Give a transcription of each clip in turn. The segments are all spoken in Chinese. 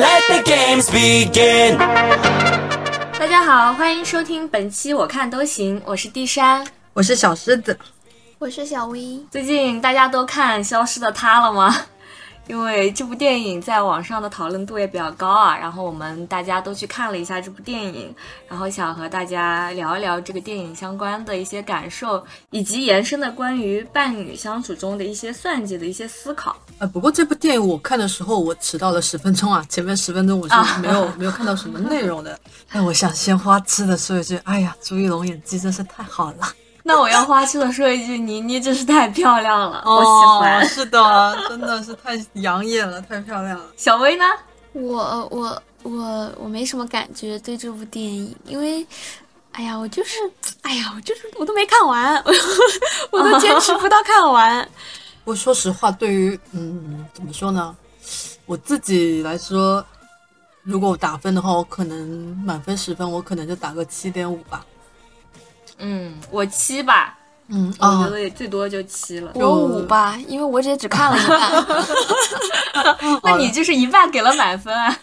Let the games begin. 大家好，欢迎收听本期我看都行，我是地山。我是小狮子，我是小薇最近大家都看《消失的她》了吗？因为这部电影在网上的讨论度也比较高啊，然后我们大家都去看了一下这部电影，然后想和大家聊一聊这个电影相关的一些感受，以及延伸的关于伴侣相处中的一些算计的一些思考。呃，不过这部电影我看的时候，我迟到了十分钟啊，前面十分钟我是没有、没有看到什么内容的。但我想先花痴的说一句，哎呀，朱一龙演技真是太好了，那我要花痴的说一句，倪妮真是太漂亮了，我喜欢。哦是的，真的是太养眼了，太漂亮了。小薇呢？我我我我没什么感觉对这部电影，因为，哎呀，我就是，哎呀，我就是我都没看完，我都坚持不到看完。不过说实话，对于嗯，怎么说呢，我自己来说，如果我打分的话，我可能满分十分，我可能就打个七点五吧。嗯，我七吧，嗯我觉啊，得也最多就七了。我五吧，因为我这只看了一半。那你就是一半给了满分啊？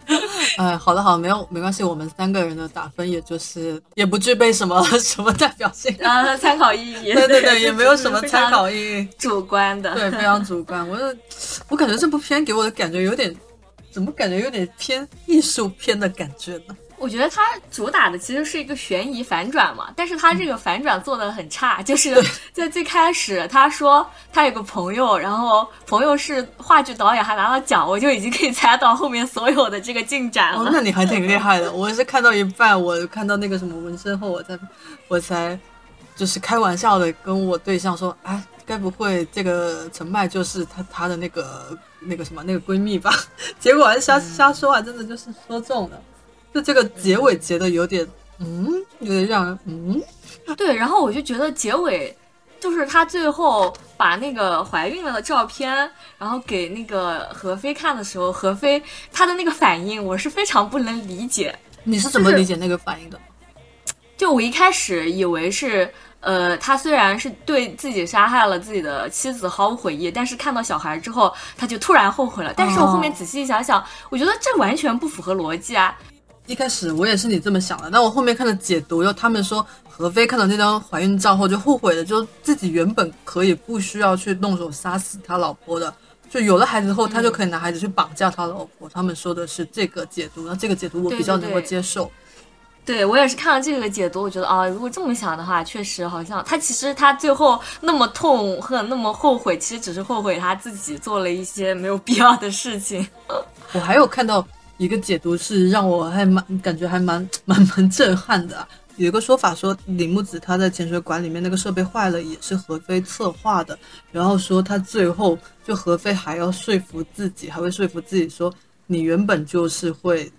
哎，好的好的，没有没关系，我们三个人的打分也就是也不具备什么 什么代表性。啊，参考意义。对对对，也没有什么参考意义，主观的。对，非常主观。我就我感觉这部片给我的感觉有点，怎么感觉有点偏艺术片的感觉呢？我觉得它主打的其实是一个悬疑反转嘛，但是它这个反转做的很差，就是在最开始他说他有个朋友，然后朋友是话剧导演，还拿了奖，我就已经可以猜到后面所有的这个进展了。，哦那你还挺厉害的。我是看到一半，我看到那个什么纹身后，我才我才就是开玩笑的跟我对象说，哎，该不会这个陈麦就是她她的那个那个什么那个闺蜜吧？结果还瞎瞎说啊，真的就是说中了。就这个结尾结的有点，嗯，有点让人嗯，对，然后我就觉得结尾。就是他最后把那个怀孕了的照片，然后给那个何飞看的时候，何飞他的那个反应，我是非常不能理解。你是怎么理解那个反应的？就我一开始以为是，呃，他虽然是对自己杀害了自己的妻子毫无悔意，但是看到小孩之后，他就突然后悔了。但是我后面仔细想想，我觉得这完全不符合逻辑啊。一开始我也是你这么想的，但我后面看的解读，又他们说何飞看到那张怀孕照后就后悔了，就自己原本可以不需要去动手杀死他老婆的，就有了孩子后，他就可以拿孩子去绑架他老婆。他们说的是这个解读，那这个解读我比较能够接受。对我也是看了这个解读，我觉得啊，如果这么想的话，确实好像他其实他最后那么痛恨、那么后悔，其实只是后悔他自己做了一些没有必要的事情。我还有看到一个解读是让我还蛮感觉还蛮蛮蛮震撼的、有一个说法说李木子他在潜水馆里面那个设备坏了，也是何飞策划的。然后说他最后就何飞还要说服自己，还会说服自己说你原本就是会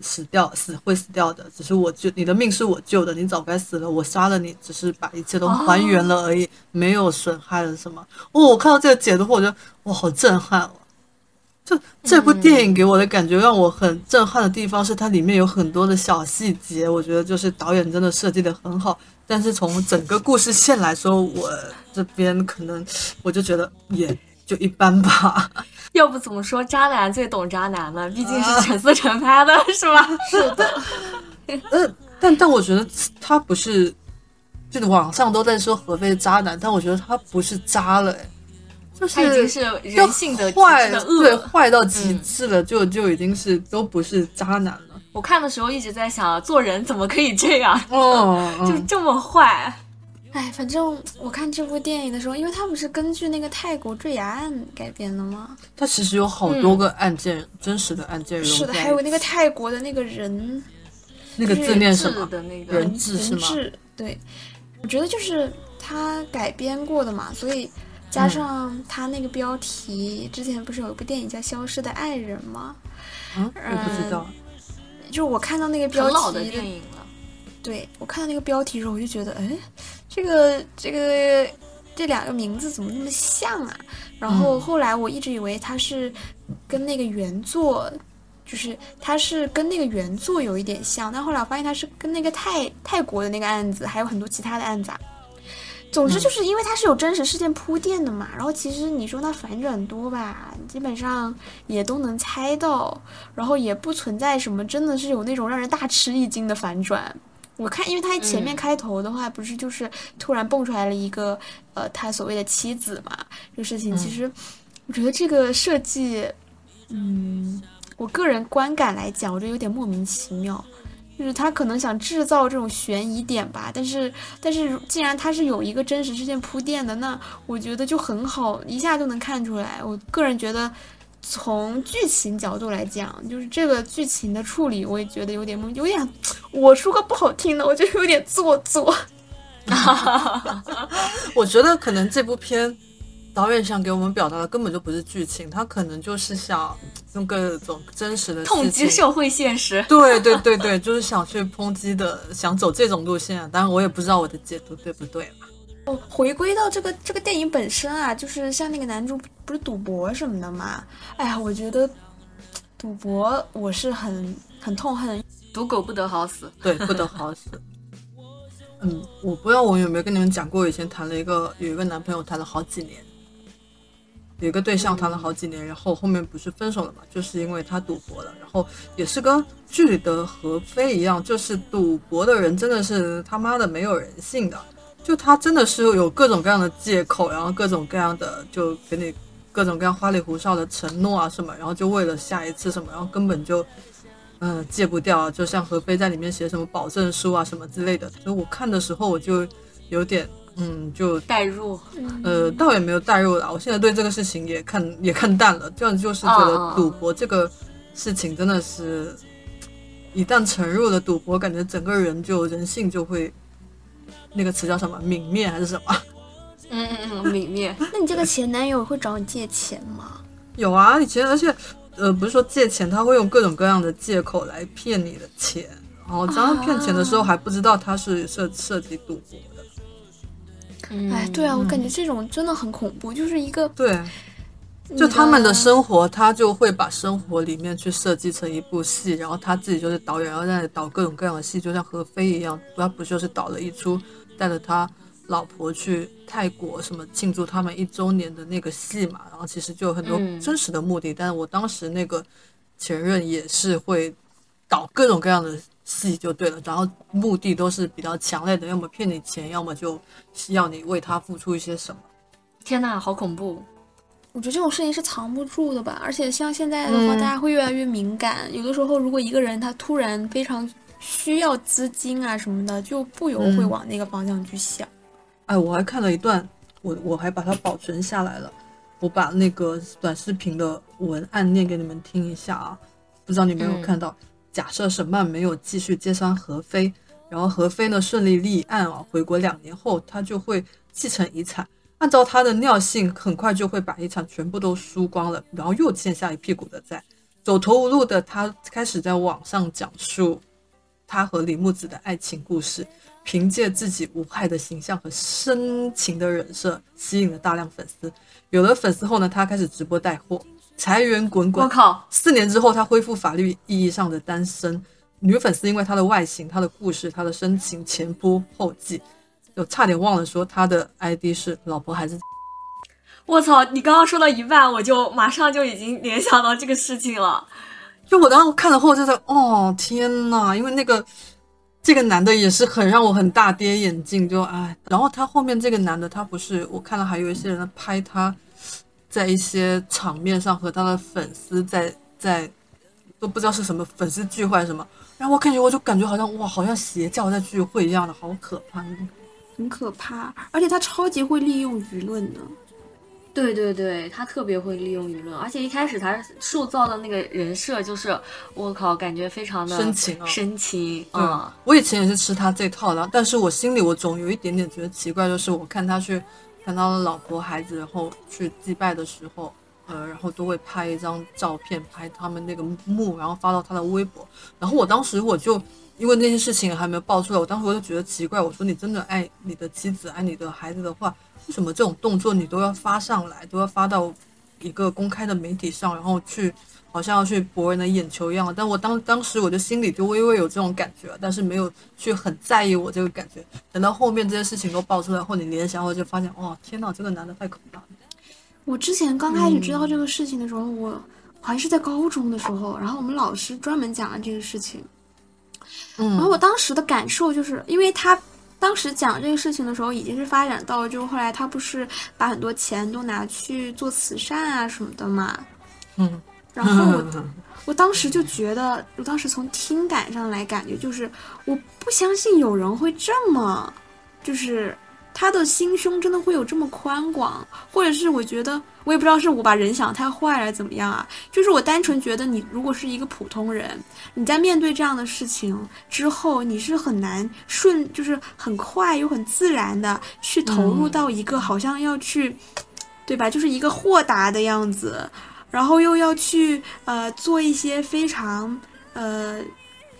死掉，死会死掉的，只是我救你的命是我救的，你早该死了，我杀了你，只是把一切都还原了而已，没有损害了什么。哦，我看到这个解读后，我觉得哇，好震撼哦。就这部电影给我的感觉，让我很震撼的地方是它里面有很多的小细节，我觉得就是导演真的设计的很好。但是从整个故事线来说，我这边可能我就觉得也就一般吧。要不怎么说渣男最懂渣男呢？毕竟是陈思诚拍的，是吧？是的。呃，但但我觉得他不是，就是网上都在说何非是渣男，但我觉得他不是渣了，哎，就是他已经是人性的坏，对，恶。坏到极致了，就就已经是都不是渣男了。我看的时候一直在想，做人怎么可以这样，哦，就这么坏？哎，反正我看这部电影的时候，因为它不是根据那个泰国坠崖案改编的吗？它其实有好多个案件，真实的案件融是的，还有那个泰国的那个人那个字念什么？的那个人质是吗人质，对，我觉得就是他改编过的嘛，所以加上他那个标题，之前不是有一部电影叫《消失的爱人》吗？嗯，我不知道。就是我看到那个标题老的电影了。对我看到那个标题的时候，我就觉得，哎，这个这个这两个名字怎么那么像啊？然后嗯后来我一直以为它是跟那个原作，就是它是跟那个原作有一点像，但后来我发现它是跟那个泰泰国的那个案子，还有很多其他的案子啊，总之就是因为它是有真实事件铺垫的嘛，然后其实你说它反转多吧，基本上也都能猜到，然后也不存在什么真的是有那种让人大吃一惊的反转。我看，因为他前面开头的话，不是就是突然蹦出来了一个呃，他所谓的妻子嘛，这个事情其实我觉得这个设计，嗯，我个人观感来讲，我觉得有点莫名其妙。就是他可能想制造这种悬疑点吧，但是但是既然他是有一个真实事件铺垫的，那我觉得就很好，一下就能看出来。我个人觉得，从剧情角度来讲，就是这个剧情的处理，我也觉得有点有点，我说个不好听的，我觉得有点做作。我觉得可能这部片。导演想给我们表达的根本就不是剧情，他可能就是想用各种真实的痛击社会现实。对对对对，就是想去抨击的，想走这种路线。当然，我也不知道我的解读对不对嘛。哦，回归到这个这个电影本身啊，就是像那个男主不是赌博什么的嘛？哎呀，我觉得赌博我是很很痛恨，赌狗不得好死。对，不得好死。嗯，我不知道我有没有跟你们讲过，以前谈了一个有一个男朋友，谈了好几年。有个对象谈了好几年，然后后面不是分手了嘛？就是因为他赌博了，然后也是跟剧里的何飞一样，就是赌博的人真的是他妈的没有人性的，就他真的是有各种各样的借口，然后各种各样的就给你各种各样花里胡哨的承诺啊什么，然后就为了下一次什么，然后根本就嗯戒不掉，就像何飞在里面写什么保证书啊什么之类的，所以我看的时候我就有点。嗯，就代入，呃，倒也没有代入了。我现在对这个事情也看也看淡了，这样就是觉得赌博这个事情真的是，一旦沉入了赌博，感觉整个人就人性就会，那个词叫什么泯灭还是什么？嗯嗯嗯，泯灭。那你这个前男友会找你借钱吗？有啊，以前而且，呃，不是说借钱，他会用各种各样的借口来骗你的钱，然后当他骗钱的时候还不知道他是涉涉及赌博。哎，对啊，我感觉这种真的很恐怖，就是一个对，就他们的生活，他就会把生活里面去设计成一部戏，然后他自己就是导演，然后在导各种各样的戏，就像何非一样，他不就是导了一出带着他老婆去泰国什么庆祝他们一周年的那个戏嘛，然后其实就有很多真实的目的，但是我当时那个前任也是会导各种各样的。戏就对了，然后目的都是比较强烈的，要么骗你钱，要么就要你为他付出一些什么。天呐，好恐怖！我觉得这种事情是藏不住的吧，而且像现在的话，大家会越来越敏感。有的时候，如果一个人他突然非常需要资金啊什么的，就不由会往那个方向去想。哎，我还看了一段，我我还把它保存下来了，我把那个短视频的文案念给你们听一下啊，不知道你没有看到。假设沈曼没有继续揭穿何飞，然后何飞呢顺利立案啊，回国两年后他就会继承遗产。按照他的尿性，很快就会把遗产全部都输光了，然后又欠下一屁股的债。走投无路的他开始在网上讲述他和李木子的爱情故事，凭借自己无害的形象和深情的人设，吸引了大量粉丝。有了粉丝后呢，他开始直播带货。财源滚滚，我靠！四年之后，他恢复法律意义上的单身。女粉丝因为他的外形、他的故事、他的深情前仆后继，就差点忘了说他的 ID 是老婆孩子。我操！你刚刚说到一半，我就马上就已经联想到这个事情了。就我当时看了后，就在哦天呐，因为那个这个男的也是很让我很大跌眼镜，就哎。然后他后面这个男的，他不是我看到还有一些人拍他。在一些场面上和他的粉丝在在都不知道是什么粉丝聚会什么，然后我感觉我就感觉好像哇，好像邪教在聚会一样的，好可怕，很可怕。而且他超级会利用舆论的，对对对，他特别会利用舆论，而且一开始他塑造的那个人设就是我靠，感觉非常的深情啊，深情啊。我以前也是吃他这套的，但是我心里我总有一点点觉得奇怪，就是我看他去。看到了老婆孩子，然后去祭拜的时候，呃，然后都会拍一张照片，拍他们那个墓，然后发到他的微博。然后我当时我就因为那些事情还没有爆出来，我当时我就觉得奇怪，我说你真的爱你的妻子，爱你的孩子的话，为什么这种动作你都要发上来，都要发到一个公开的媒体上，然后去好像要去博人的眼球一样。但我当当时我就心里就微微有这种感觉，但是没有去很在意我这个感觉。等到后面这些事情都爆出来后，你联想后就发现，哇，天呐，这个男的太可怕了。我之前刚开始知道这个事情的时候，我还是在高中的时候，然后我们老师专门讲了这个事情。嗯然后我当时的感受就是，因为他当时讲这个事情的时候，已经是发展到了，就是后来他不是把很多钱都拿去做慈善啊什么的嘛。嗯，然后我我当时就觉得，我当时从听感上来感觉就是，我不相信有人会这么，就是他的心胸真的会有这么宽广，或者是我觉得我也不知道是我把人想太坏了怎么样啊，就是我单纯觉得你如果是一个普通人，你在面对这样的事情之后，你是很难顺，就是很快又很自然的去投入到一个好像要去，对吧？就是一个豁达的样子，然后又要去呃做一些非常呃，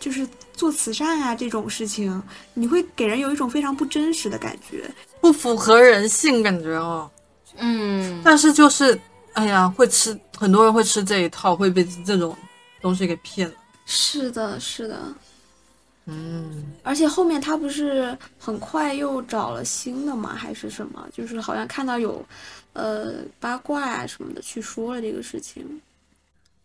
就是做慈善啊这种事情，你会给人有一种非常不真实的感觉。不符合人性感觉哦。嗯，但是就是，哎呀，会吃很多人会吃这一套，会被这种东西给骗了。是的，是的，嗯，而且后面他不是很快又找了新的吗？还是什么？就是好像看到有，呃，八卦啊什么的去说了这个事情。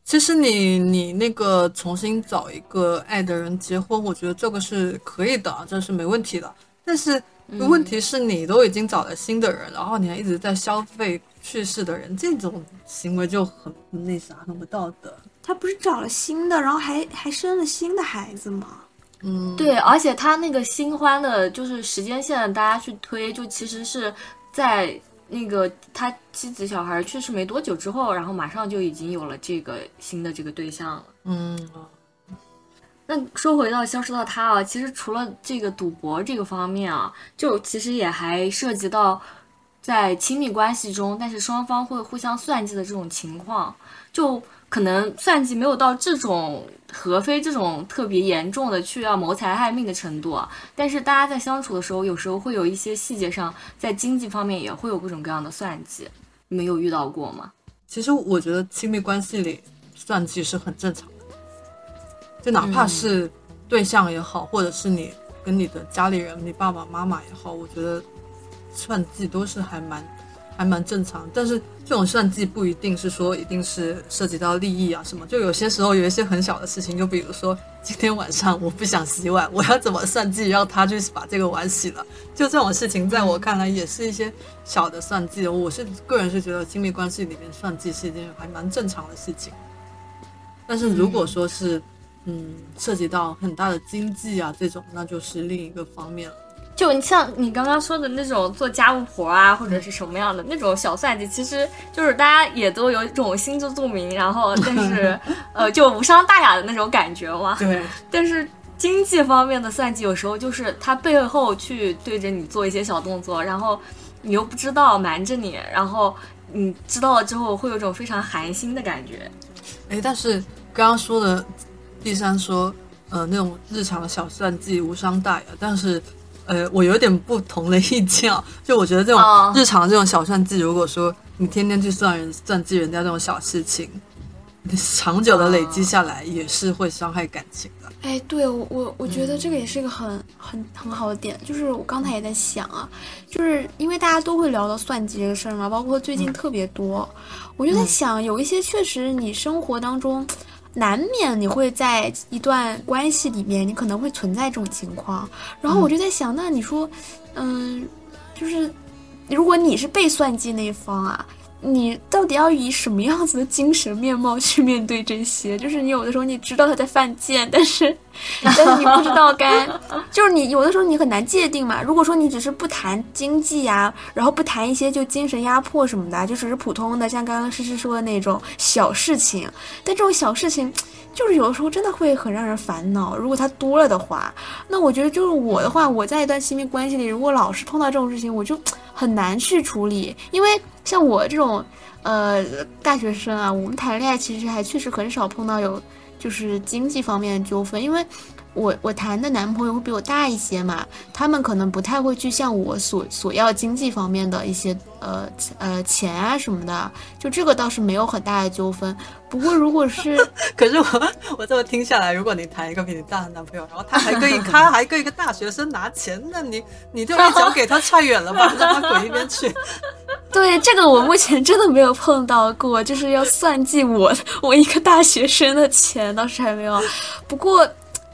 其实你你那个重新找一个爱的人结婚，我觉得这个是可以的，这是没问题的。但是问题是你都已经找了新的人，然后你还一直在消费去世的人，这种行为就很很那啥，很不道德。他不是找了新的，然后还还生了新的孩子吗？嗯，对，而且他那个新欢的，就是时间线，大家去推，就其实是在那个他妻子小孩去世没多久之后，然后马上就已经有了这个新的这个对象了。嗯，那说回到消失的他啊，其实除了这个赌博这个方面啊，就其实也还涉及到在亲密关系中，但是双方会互相算计的这种情况，就可能算计没有到这种合非这种特别严重的去要谋财害命的程度啊，但是大家在相处的时候，有时候会有一些细节上，在经济方面也会有各种各样的算计，你们有遇到过吗？其实我觉得亲密关系里算计是很正常的，就哪怕是对象也好，或者是你跟你的家里人、你爸爸妈妈也好，我觉得算计都是还蛮还蛮正常。但是这种算计不一定是说一定是涉及到利益啊什么，就有些时候有一些很小的事情，就比如说今天晚上我不想洗碗，我要怎么算计让他去把这个碗洗了？就这种事情，在我看来也是一些小的算计。我是个人是觉得亲密关系里面算计是一件还蛮正常的事情。但是如果说是，嗯，涉及到很大的经济啊这种，那就是另一个方面了。就你像你刚刚说的那种做家务活啊，或者是什么样的那种小算计，其实就是大家也都有一种心知肚明，然后 但是呃就无伤大雅的那种感觉嘛。对，但是经济方面的算计，有时候就是他背后去对着你做一些小动作，然后你又不知道瞒着你，然后你知道了之后会有一种非常寒心的感觉。哎，但是刚刚说的第三说，呃，那种日常的小算计无伤大雅，但是。呃，我有点不同的意见啊，就我觉得这种哦。日常这种小算计，如果说你天天去算人算计人家这种小事情，长久的累积下来也是会伤害感情的。哎，对我我我觉得这个也是一个很很很好的点，就是我刚才也在想啊，就是因为大家都会聊到算计这个事儿嘛，包括最近特别多，我就在想，有一些确实你生活当中难免你会在一段关系里面，你可能会存在这种情况，然后我就在想，那你说，嗯，就是如果你是被算计那一方啊。你到底要以什么样子的精神面貌去面对这些？就是你有的时候你知道他在犯贱，但是 但是你不知道该，就是你有的时候你很难界定嘛。如果说你只是不谈经济啊，然后不谈一些就精神压迫什么的，就只是普通的，像刚刚诗诗说的那种小事情，但这种小事情。就是有的时候真的会很让人烦恼，如果他多了的话，那我觉得就是我的话，我在一段亲密关系里，如果老是碰到这种事情，我就很难去处理，因为像我这种呃大学生啊，我们谈恋爱其实还确实很少碰到有就是经济方面的纠纷，因为我我谈的男朋友会比我大一些嘛，他们可能不太会去向我索索要经济方面的一些呃呃钱啊什么的，就这个倒是没有很大的纠纷。不过如果是 可是我我这么听下来，如果你谈一个比你大的男朋友，然后他还跟一 他还跟一个大学生拿钱，那你你就一脚给他踹远了吧，让他滚一边去。对这个我目前真的没有碰到过，就是要算计我我一个大学生的钱，倒是还没有。不过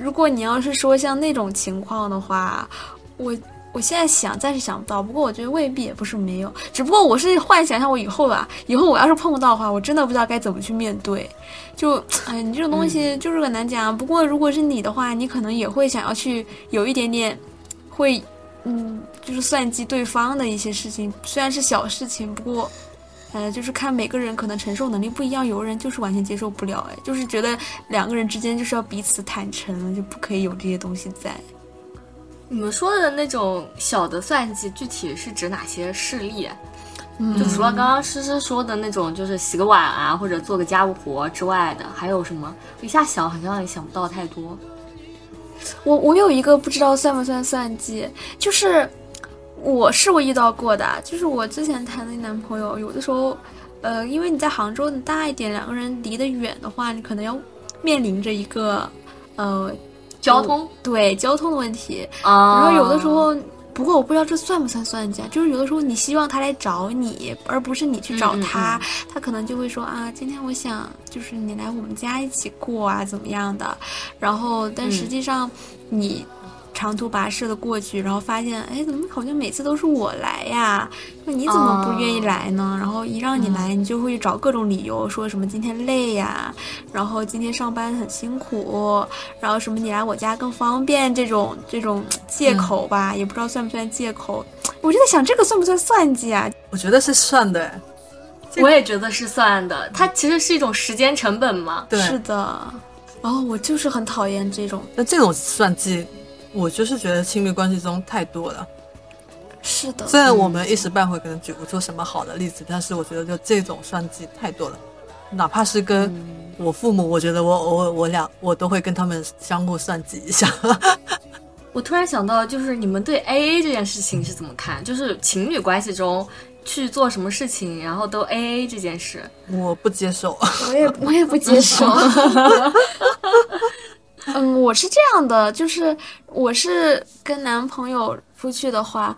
如果你要是说像那种情况的话，我我现在想暂时想不到。不过我觉得未必也不是没有，只不过我是幻想一下我以后吧，以后我要是碰不到的话，我真的不知道该怎么去面对。就哎，你这种东西就是很难讲。不过如果是你的话，你可能也会想要去有一点点会。嗯，就是算计对方的一些事情，虽然是小事情，不过，呃，就是看每个人可能承受能力不一样，有的人就是完全接受不了，哎，就是觉得两个人之间就是要彼此坦诚，就不可以有这些东西在。你们说的那种小的算计，具体是指哪些事例？嗯就除了刚刚诗诗说的那种，就是洗个碗啊，或者做个家务活之外的，还有什么？一下想好像也想不到太多。我我有一个不知道算不算算计，就是我是我遇到过的，就是我之前谈的男朋友，有的时候，呃，因为你在杭州你大一点，两个人离得远的话，你可能要面临着一个呃交通对交通的问题，啊，然后有的时候。不过我不知道这算不算算计啊，就是有的时候你希望他来找你，而不是你去找他，他可能就会说啊，今天我想就是你来我们家一起过啊，怎么样的？然后但实际上你。长途跋涉的过去，然后发现，哎，怎么好像每次都是我来呀？那你怎么不愿意来呢？然后一让你来，你就会找各种理由，说什么今天累呀，然后今天上班很辛苦，然后什么你来我家更方便，这种这种借口吧，也不知道算不算借口。我就在想，这个算不算算计啊？我觉得是算的，我也觉得是算的。它其实是一种时间成本嘛。对，是的。哦，我就是很讨厌这种。那这种算计。我就是觉得亲密关系中太多了，是的。虽然我们一时半会可能举不出什么好的例子，但是我觉得就这种算计太多了。哪怕是跟我父母，我觉得我我我俩我都会跟他们相互算计一下。我突然想到，就是你们对 A A 这件事情是怎么看？就是情侣关系中去做什么事情，然后都 A A 这件事，我不接受。我也我也不接受。嗯，我是这样的，就是我是跟男朋友出去的话，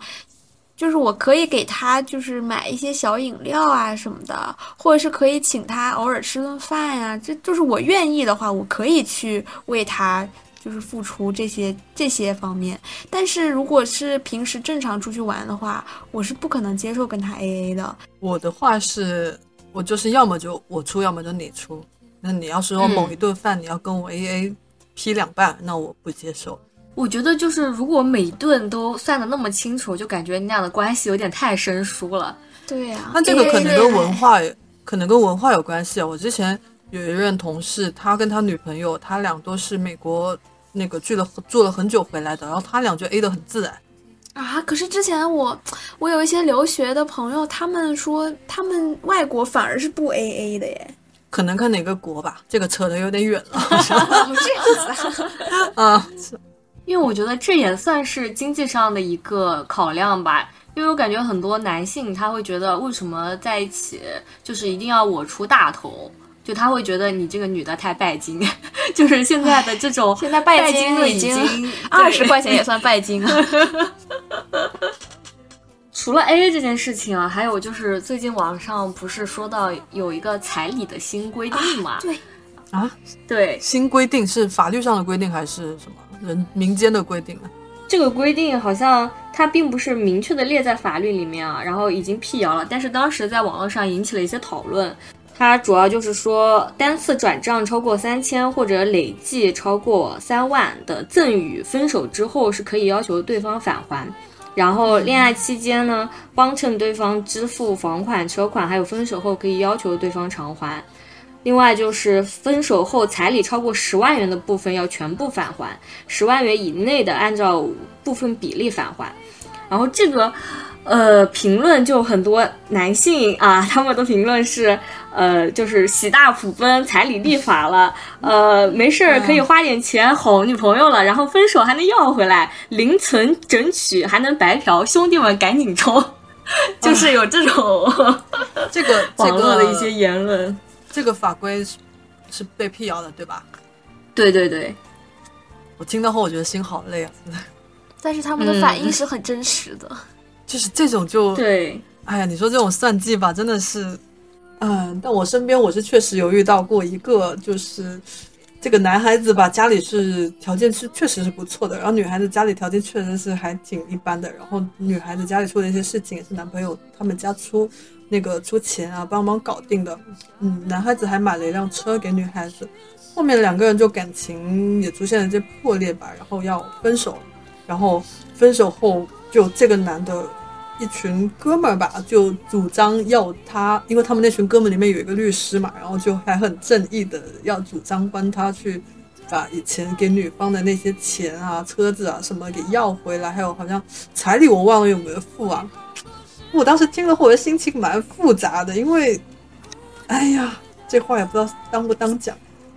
就是我可以给他就是买一些小饮料啊什么的，或者是可以请他偶尔吃顿饭呀，这就是我愿意的话，我可以去为他就是付出这些这些方面。但是如果是平时正常出去玩的话，我是不可能接受跟他 A A 的。我的话是，我就是要么就我出，要么就你出。那你要是说某一顿饭你要跟我 A A。劈两半，那我不接受。我觉得就是如果每顿都算的那么清楚，就感觉你俩的关系有点太生疏了。对呀，那这个可能跟文化，可能跟文化有关系啊。我之前有一任同事，他跟他女朋友，他俩都是美国那个住了住了很久回来的，然后他俩就 A 的很自然。啊，可是之前我我有一些留学的朋友，他们说他们外国反而是不 A A 的耶。可能看哪个国吧，这个扯得有点远了。这样子啊，啊，因为我觉得这也算是经济上的一个考量吧。因为我感觉很多男性他会觉得，为什么在一起就是一定要我出大头？就他会觉得你这个女的太拜金，就是现在的这种现在拜金已经二十块钱也算拜金啊。除了 A A 这件事情啊，还有就是最近网上不是说到有一个彩礼的新规定嘛？对，啊，对，新规定是法律上的规定还是什么人民间的规定啊？这个规定好像它并不是明确的列在法律里面啊，然后已经辟谣了，但是当时在网络上引起了一些讨论。它主要就是说，单次转账超过三千或者累计超过三万的赠与，分手之后是可以要求对方返还。然后恋爱期间呢，帮衬对方支付房款、车款，还有分手后可以要求对方偿还。另外就是分手后彩礼超过十万元的部分要全部返还，十万元以内的按照部分比例返还。然后这个，呃，评论就很多男性啊，他们的评论是，呃，就是喜大普奔，彩礼立法了，呃，没事儿可以花点钱哄女朋友了，然后分手还能要回来，零存整取还能白嫖，兄弟们赶紧冲，就是有这种这个这网络的一些言论。这个法规是是被辟谣的，对吧？对对对，我听到后我觉得心好累啊，但是他们的反应是很真实的。就是这种就对，哎呀，你说这种算计吧，真的是，嗯，但我身边我是确实有遇到过一个，就是这个男孩子吧，家里是条件是确实是不错的，然后女孩子家里条件确实是还挺一般的，然后女孩子家里出了一些事情也是男朋友他们家出那个出钱啊帮忙搞定的，嗯，男孩子还买了一辆车给女孩子，后面两个人就感情也出现了一些破裂吧，然后要分手，然后分手后就这个男的。一群哥们儿吧，就主张要他，因为他们那群哥们里面有一个律师嘛，然后就还很正义的要主张帮他去把以前给女方的那些钱啊、车子啊什么给要回来，还有好像彩礼我忘了有没有付啊。我当时听了后，我的心情蛮复杂的，因为，哎呀，这话也不知道当不当讲，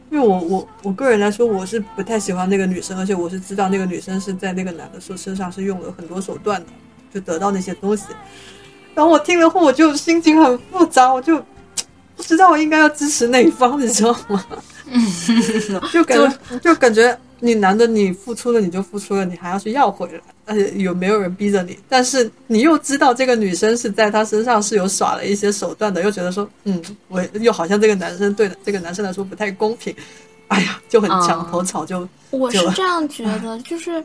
因为我我我个人来说，我是不太喜欢那个女生，而且我是知道那个女生是在那个男的身身上是用了很多手段的。就得到那些东西，然后我听了后，我就心情很复杂，我就不知道我应该要支持哪一方，你知道吗？就感觉就感觉你男的你付出了你就付出了，你还要去要回来，而且有没有人逼着你？但是你又知道这个女生是在他身上是有耍了一些手段的，又觉得说，嗯，我又好像这个男生对这个男生来说不太公平，哎呀，就很墙头草，就我是就这样觉得，就是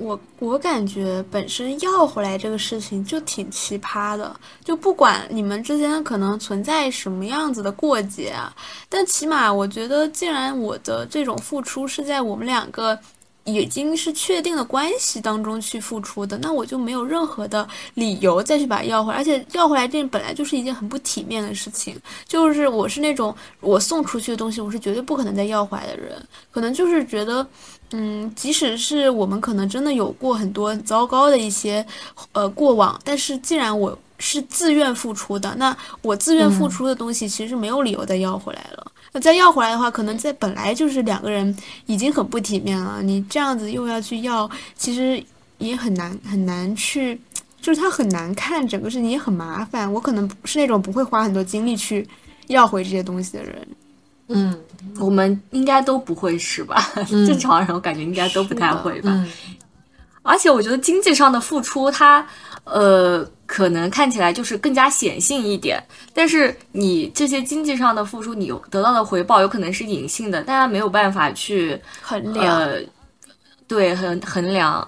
我我感觉本身要回来这个事情就挺奇葩的，就不管你们之间可能存在什么样子的过节啊，但起码我觉得，既然我的这种付出是在我们两个。已经是确定的关系当中去付出的，那我就没有任何的理由再去把它要回来，而且要回来这本来就是一件很不体面的事情。就是我是那种我送出去的东西，我是绝对不可能再要回来的人，可能就是觉得，嗯，即使是我们可能真的有过很多很糟糕的一些呃过往，但是既然我是自愿付出的，那我自愿付出的东西其实没有理由再要回来了。那再要回来的话，可能在本来就是两个人已经很不体面了，你这样子又要去要，其实也很难很难去，就是它很难看，整个事情也很麻烦。我可能是那种不会花很多精力去要回这些东西的人。嗯。我们应该都不会是吧？正常人我感觉应该都不太会吧。嗯。而且我觉得经济上的付出，它呃可能看起来就是更加显性一点，但是你这些经济上的付出，你有得到的回报有可能是隐性的，大家没有办法去衡量，呃对衡衡量。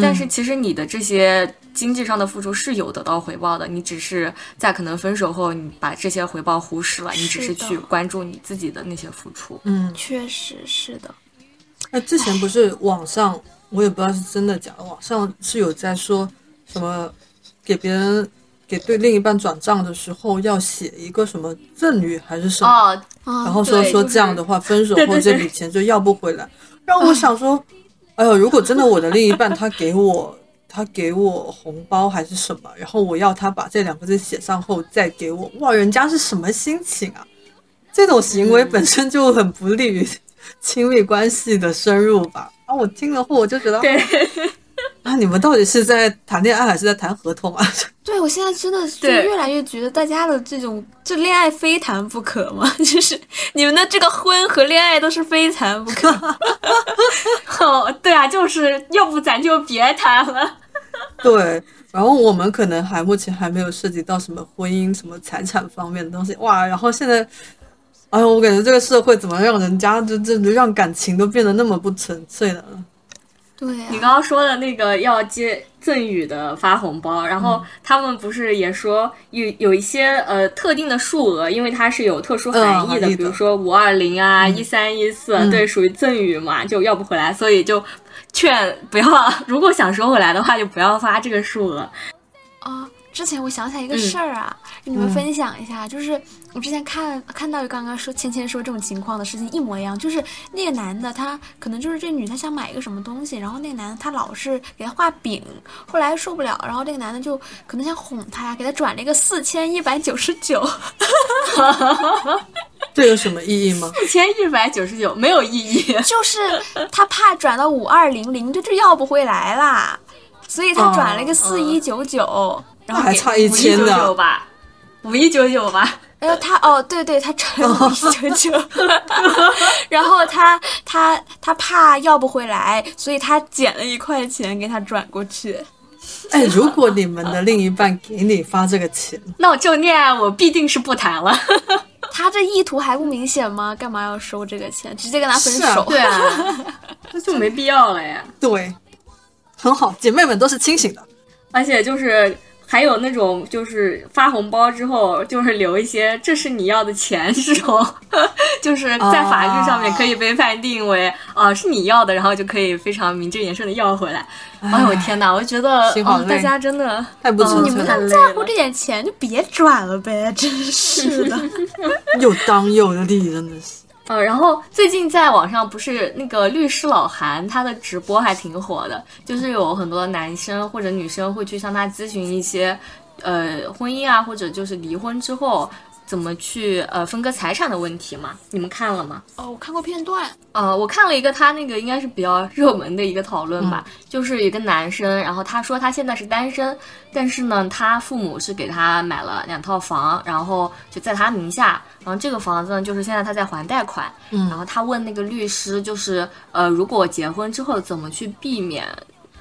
但是其实你的这些经济上的付出是有得到回报的，你只是在可能分手后，你把这些回报忽视了，你只是去关注你自己的那些付出。嗯，确实是的。那之前不是网上，我也不知道是真的假的，网上是有在说什么给别人给对另一半转账的时候要写一个什么赠与还是什么，然后说说这样的话，分手后这笔钱就要不回来。让我想说，哎呦，如果真的我的另一半他给我他给我红包还是什么，然后我要他把这两个字写上后再给我，哇，人家是什么心情啊？这种行为本身就很不利于亲密关系的深入吧。啊，我听了后我就觉得，对，啊，你们到底是在谈恋爱还是在谈合同啊？对，我现在真的是越来越觉得大家的这种这恋爱非谈不可嘛，就是你们的这个婚和恋爱都是非谈不可。哦，对啊，就是要不咱就别谈了。对，然后我们可能还目前还没有涉及到什么婚姻、什么财产方面的东西，哇！然后现在，哎呦，我感觉这个社会怎么让人家就这让感情都变得那么不纯粹了？对呀、你刚刚说的那个要接赠与的发红包，然后他们不是也说有有一些呃特定的数额，因为它是有特殊含义的，嗯含义的比如说五二零啊、一三一四，对，属于赠与嘛，就要不回来，所以就劝不要，如果想收回来的话，就不要发这个数额。啊，之前我想起来一个事儿啊，跟你们分享一下，就是我之前看看到刚刚说芊芊说这种情况的事情一模一样，就是那个男的他可能就是这女他想买一个什么东西，然后那个男的他老是给他画饼，后来受不了，然后这个男的就可能想哄他，给他转了一个四千一百九十九，这有什么意义吗？四千一百九十九没有意义。就是他怕转到五二零零，这就要不回来啦，所以他转了一个四一九九，然后还差一五一九千呢九。吧，五一九九吧。然后他哦，对对，他转了 五一九九，然后他他他怕要不回来，所以他捡了一块钱给他转过去。哎，如果你们的另一半给你发这个钱，那我这种恋爱我必定是不谈了。他这意图还不明显吗？干嘛要收这个钱？直接跟他分手？对啊，那就没必要了呀。对，很好，姐妹们都是清醒的。而且就是还有那种就是发红包之后就是留一些这是你要的钱这种，就是在法律上面可以被判定为啊、是你要的，然后就可以非常名正言顺的要回来。哎呦我天哪，我就觉得大家真的太不纯嗯粹了太在乎这点钱就别转了呗，真是的。又当又立，真的是。呃，然后最近在网上不是那个律师老韩，他的直播还挺火的，就是有很多男生或者女生会去向他咨询一些，呃，婚姻啊，或者就是离婚之后怎么去呃分割财产的问题嘛。你们看了吗？哦，我看过片段，呃，我看了一个他那个应该是比较热门的一个讨论吧，就是一个男生，然后他说他现在是单身，但是呢，他父母是给他买了两套房，然后就在他名下，然后这个房子呢，就是现在他在还贷款，嗯，然后他问那个律师，就是呃，如果结婚之后怎么去避免。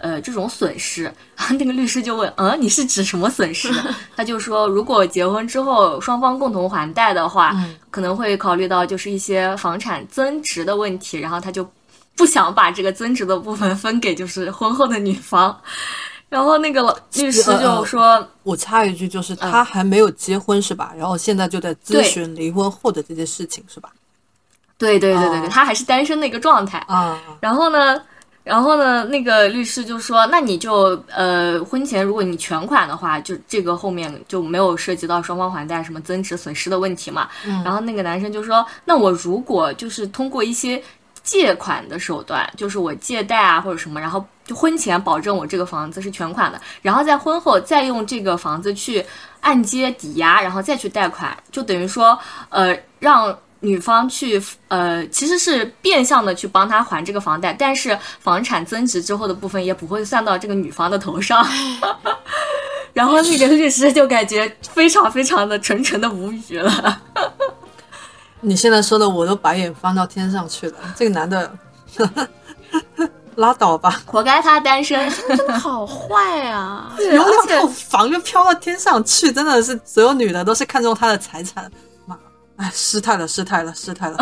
呃，这种损失，然 后那个律师就问，嗯，你是指什么损失？他就说，如果结婚之后双方共同还贷的话，可能会考虑到就是一些房产增值的问题，然后他就不想把这个增值的部分分给就是婚后的女方。然后那个律师就说，我插一句，就是他还没有结婚是吧？然后现在就在咨询离婚后的这些事情是吧？对对对对对，哦他还是单身的一个状态。啊，然后呢，然后呢，那个律师就说，那你就呃，婚前如果你全款的话，就这个后面就没有涉及到双方还贷什么增值损失的问题嘛。然后那个男生就说，那我如果就是通过一些借款的手段，就是我借贷啊或者什么，然后就婚前保证我这个房子是全款的，然后在婚后再用这个房子去按揭抵押，然后再去贷款，就等于说呃让。女方去呃，其实是变相的去帮他还这个房贷，但是房产增值之后的部分也不会算到这个女方的头上。然后那个律师就感觉非常非常的纯纯的无语了。你现在说的我都白眼翻到天上去了。这个男的，拉倒吧，活该他单身。真的好坏啊！有两套房就飘到天上去，真的是所有女的都是看中他的财产。妈，哎，失态了，失态了，失态了。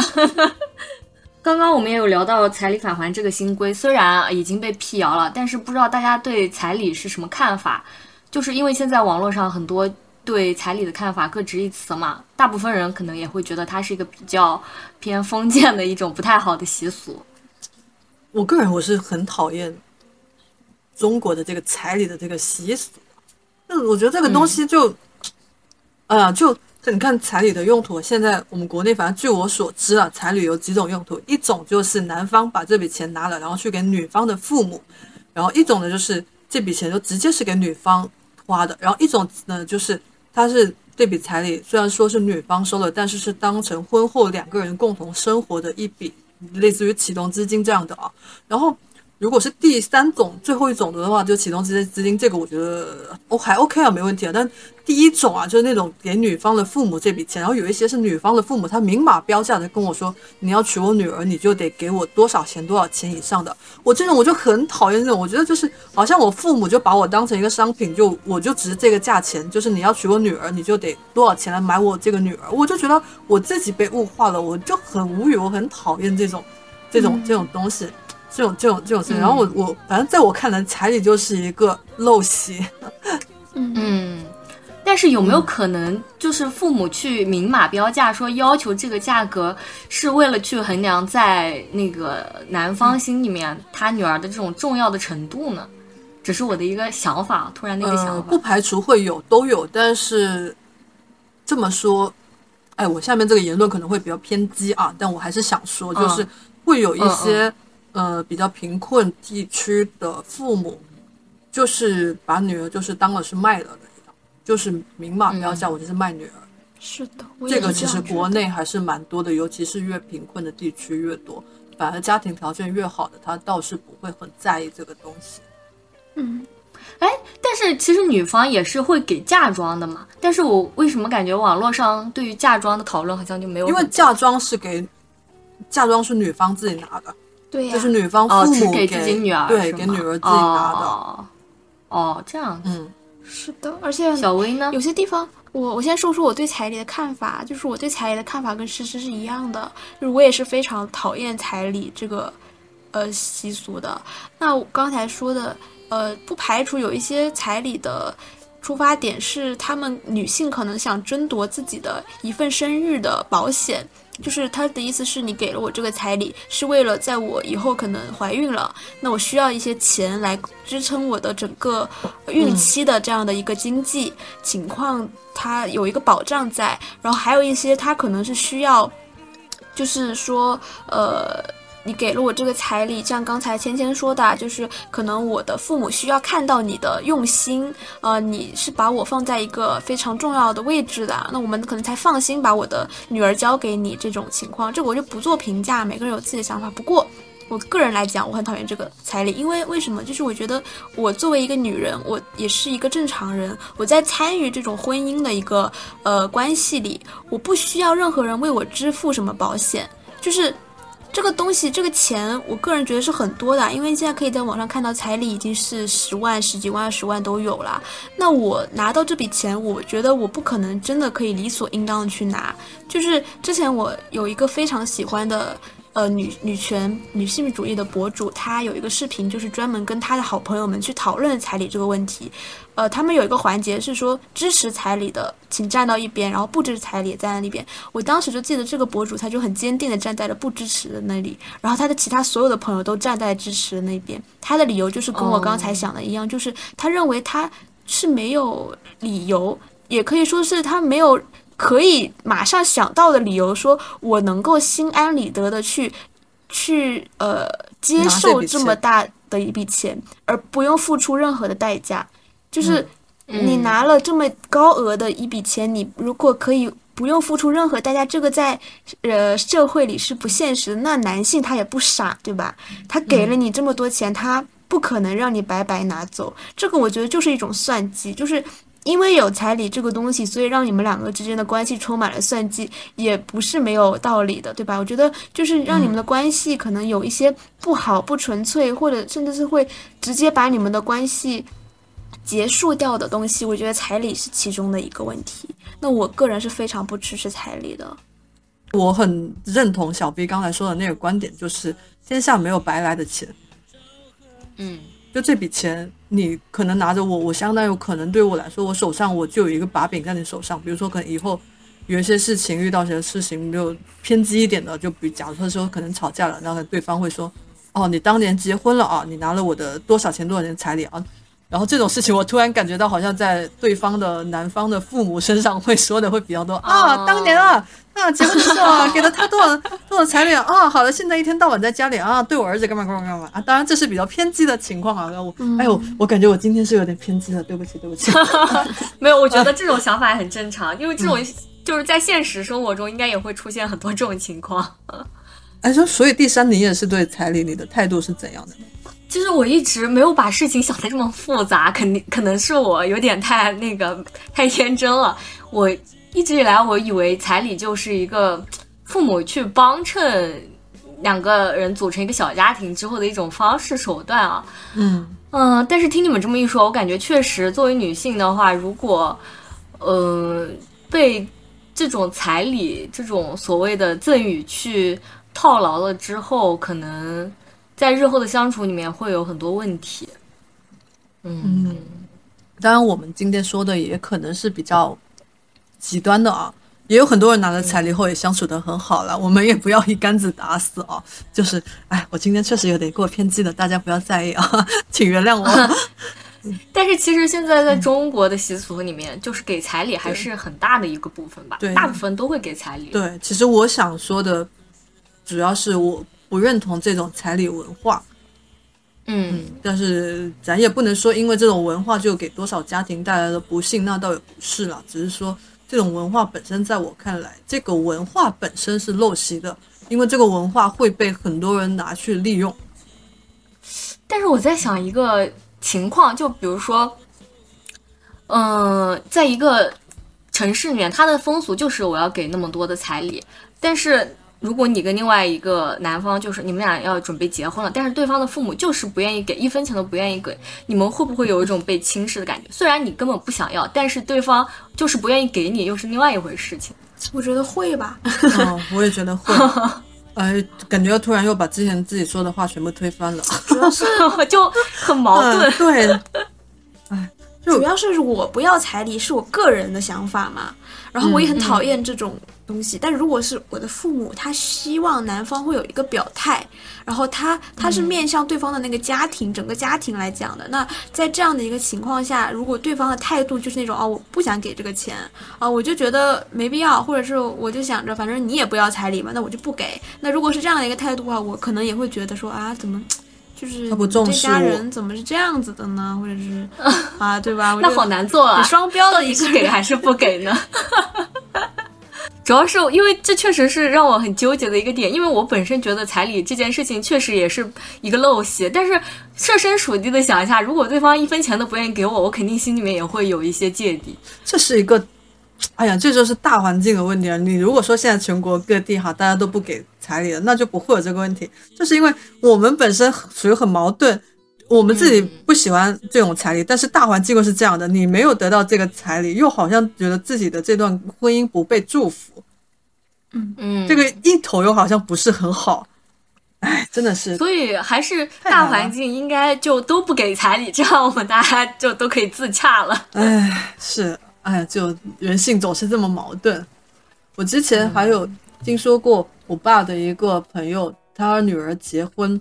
刚刚我们也有聊到彩礼返还这个新规，虽然已经被辟谣了，但是不知道大家对彩礼是什么看法？就是因为现在网络上很多对彩礼的看法各执一词嘛，大部分人可能也会觉得它是一个比较偏封建的一种不太好的习俗。我个人我是很讨厌中国的这个彩礼的这个习俗，那我觉得这个东西就，哎呀，就就你看彩礼的用途，现在我们国内反正据我所知啊，彩礼有几种用途，一种就是男方把这笔钱拿了，然后去给女方的父母，然后一种呢就是这笔钱就直接是给女方花的，然后一种呢就是它是这笔彩礼虽然说是女方收的，但是是当成婚后两个人共同生活的一笔类似于启动资金这样的啊。然后如果是第三种最后一种的话，就启动这些资金，这个我觉得哦还 OK 啊，没问题啊。但第一种啊，就是那种给女方的父母这笔钱，然后有一些是女方的父母，他明码标价的跟我说，你要娶我女儿，你就得给我多少钱多少钱以上的。我这种我就很讨厌这种，我觉得就是好像我父母就把我当成一个商品，就我就值这个价钱，就是你要娶我女儿，你就得多少钱来买我这个女儿。我就觉得我自己被物化了，我就很无语，我很讨厌这种这种这种东西。这种这种这种事情，然后我我反正在我看来，彩礼就是一个陋习。嗯，但是有没有可能，就是父母去明码标价说要求这个价格，是为了去衡量在那个男方心里面他女儿的这种重要的程度呢？只是我的一个想法，突然那个呃，想法。不排除会有，都有，但是这么说，哎，我下面这个言论可能会比较偏激啊，但我还是想说，就是嗯会有一些、呃比较贫困地区的父母，就是把女儿就是当了是卖了的一样，就是明码标价，我就是卖女儿。是的，这个其实国内还是蛮多的，尤其是越贫困的地区越多，反而家庭条件越好的，他倒是不会很在意这个东西。嗯，哎但是其实女方也是会给嫁妆的嘛。但是我为什么感觉网络上对于嫁妆的讨论好像就没有？因为嫁妆是给嫁妆是女方自己拿的，对呀、就是女方哦，父母只给自己女儿对给女儿自己拿的。哦，哦这样子。嗯，是的，而且小薇呢？有些地方，我我先说说我对彩礼的看法，就是我对彩礼的看法跟诗诗是一样的，就是我也是非常讨厌彩礼这个呃习俗的。那我刚才说的，呃，不排除有一些彩礼的出发点是他们女性可能想争夺自己的一份生育的保险。就是他的意思是你给了我这个彩礼，是为了在我以后可能怀孕了，那我需要一些钱来支撑我的整个孕期的这样的一个经济情况，它有一个保障在。然后还有一些他可能是需要，就是说，呃。你给了我这个彩礼，像刚才芊芊说的，就是可能我的父母需要看到你的用心，呃，你是把我放在一个非常重要的位置的，那我们可能才放心把我的女儿交给你这种情况，这个我就不做评价，每个人有自己的想法。不过我个人来讲，我很讨厌这个彩礼，因为为什么？就是我觉得我作为一个女人，我也是一个正常人，我在参与这种婚姻的一个呃关系里，我不需要任何人为我支付什么保险，就是。这个东西，这个钱，我个人觉得是很多的，因为现在可以在网上看到彩礼已经是十万、十几万、二十万都有了。那我拿到这笔钱，我觉得我不可能真的可以理所应当的去拿。就是之前我有一个非常喜欢的呃女女权女性主义的博主，她有一个视频，就是专门跟她的好朋友们去讨论彩礼这个问题。呃，他们有一个环节是说支持彩礼的，请站到一边，然后不支持彩礼站在那边。我当时就记得这个博主，他就很坚定的站在了不支持的那里，然后他的其他所有的朋友都站在支持的那边。他的理由就是跟我刚才想的一样，就是他认为他是没有理由，也可以说是他没有可以马上想到的理由，说我能够心安理得的去去呃接受这么大的一笔钱，而不用付出任何的代价。就是你嗯拿了这么高额的一笔钱，你如果可以不用付出任何代价，这个在呃社会里是不现实的。那男性他也不傻，对吧？他给了你这么多钱，他不可能让你白白拿走。这个我觉得就是一种算计，就是。因为有彩礼这个东西，所以让你们两个之间的关系充满了算计，也不是没有道理的，对吧？我觉得就是让你们的关系可能有一些不好、不纯粹，或者甚至是会直接把你们的关系结束掉的东西，我觉得彩礼是其中的一个问题。那我个人是非常不支持彩礼的。我很认同小 B 刚才说的那个观点，就是天下没有白来的钱。嗯，就这笔钱，你可能拿着我，我相当有可能对我来说，我手上我就有一个把柄在你手上。比如说，可能以后有一些事情遇到一些事情就偏激一点的，就比假如说可能吵架了，然后对方会说：“哦，你当年结婚了啊，你拿了我的多少钱多少钱彩礼啊。”然后这种事情，我突然感觉到好像在对方的男方的父母身上会说的会比较多啊，哦当年啊啊结婚的时候啊，给了他多少多少彩礼啊啊，好了，现在一天到晚在家里啊，对我儿子干嘛干嘛干嘛啊，当然这是比较偏激的情况啊，我、哎呦，我感觉我今天是有点偏激了，对不起对不起，没有，我觉得这种想法也很正常，因为这种就是在现实生活中应该也会出现很多这种情况。哎说，所以第三，你也是对彩礼你的态度是怎样的？就是我一直没有把事情想的这么复杂，肯定可能是我有点太那个太天真了。我一直以来我以为彩礼就是一个父母去帮衬两个人组成一个小家庭之后的一种方式手段啊。嗯嗯，但是听你们这么一说，我感觉确实作为女性的话，如果呃被这种彩礼这种所谓的赠与去套牢了之后，可能在日后的相处里面会有很多问题。嗯嗯，当然我们今天说的也可能是比较极端的啊，也有很多人拿了彩礼后也相处得很好了，我们也不要一竿子打死啊。就是，哎，我今天确实有点过偏激了，大家不要在意啊，请原谅我。但是其实现在在中国的习俗里面，就是给彩礼还是很大的一个部分吧，对大部分都会给彩礼。对，其实我想说的，主要是我不认同这种彩礼文化。嗯，但是咱也不能说因为这种文化就给多少家庭带来了不幸，那倒也不是了。只是说这种文化本身，在我看来，这个文化本身是陋习的，因为这个文化会被很多人拿去利用。但是我在想一个情况，就比如说，嗯、在一个城市里面，它的风俗就是我要给那么多的彩礼，但是如果你跟另外一个男方就是你们俩要准备结婚了，但是对方的父母就是不愿意给，一分钱都不愿意给，你们会不会有一种被轻视的感觉？虽然你根本不想要，但是对方就是不愿意给你，又是另外一回事情。我觉得会吧。嗯，我也觉得会。哎，感觉突然又把之前自己说的话全部推翻了。主要是就很矛盾。嗯、对，主要是我不要彩礼是我个人的想法嘛，然后我也很讨厌这种东西。但如果是我的父母，他希望男方会有一个表态，然后他他是面向对方的那个家庭，整个家庭来讲的。那在这样的一个情况下，如果对方的态度就是那种哦，我不想给这个钱啊，我就觉得没必要，或者是我就想着反正你也不要彩礼嘛，那我就不给。那如果是这样的一个态度的话，我可能也会觉得说啊，怎么？就是他不重这家人怎么是这样子的呢？或者是 啊，对吧？那好难做啊！很双标到的一个底是给还是不给呢？主要是因为这确实是让我很纠结的一个点，因为我本身觉得彩礼这件事情确实也是一个陋习，但是设身处地的想一下，如果对方一分钱都不愿意给我，我肯定心里面也会有一些芥蒂。这是一个，哎呀，这就是大环境的问题啊。你如果说现在全国各地哈，大家都不给彩礼了，那就不会有这个问题。就是因为我们本身属于很矛盾，我们自己不喜欢这种彩礼，但是大环境又是这样的，你没有得到这个彩礼，又好像觉得自己的这段婚姻不被祝福，嗯嗯，这个一头又好像不是很好。哎，真的是，所以还是大环境应该就都不给彩礼，这样我们大家就都可以自洽了。哎，是，哎，就人性总是这么矛盾。我之前还有听说过我爸的一个朋友，他女儿结婚，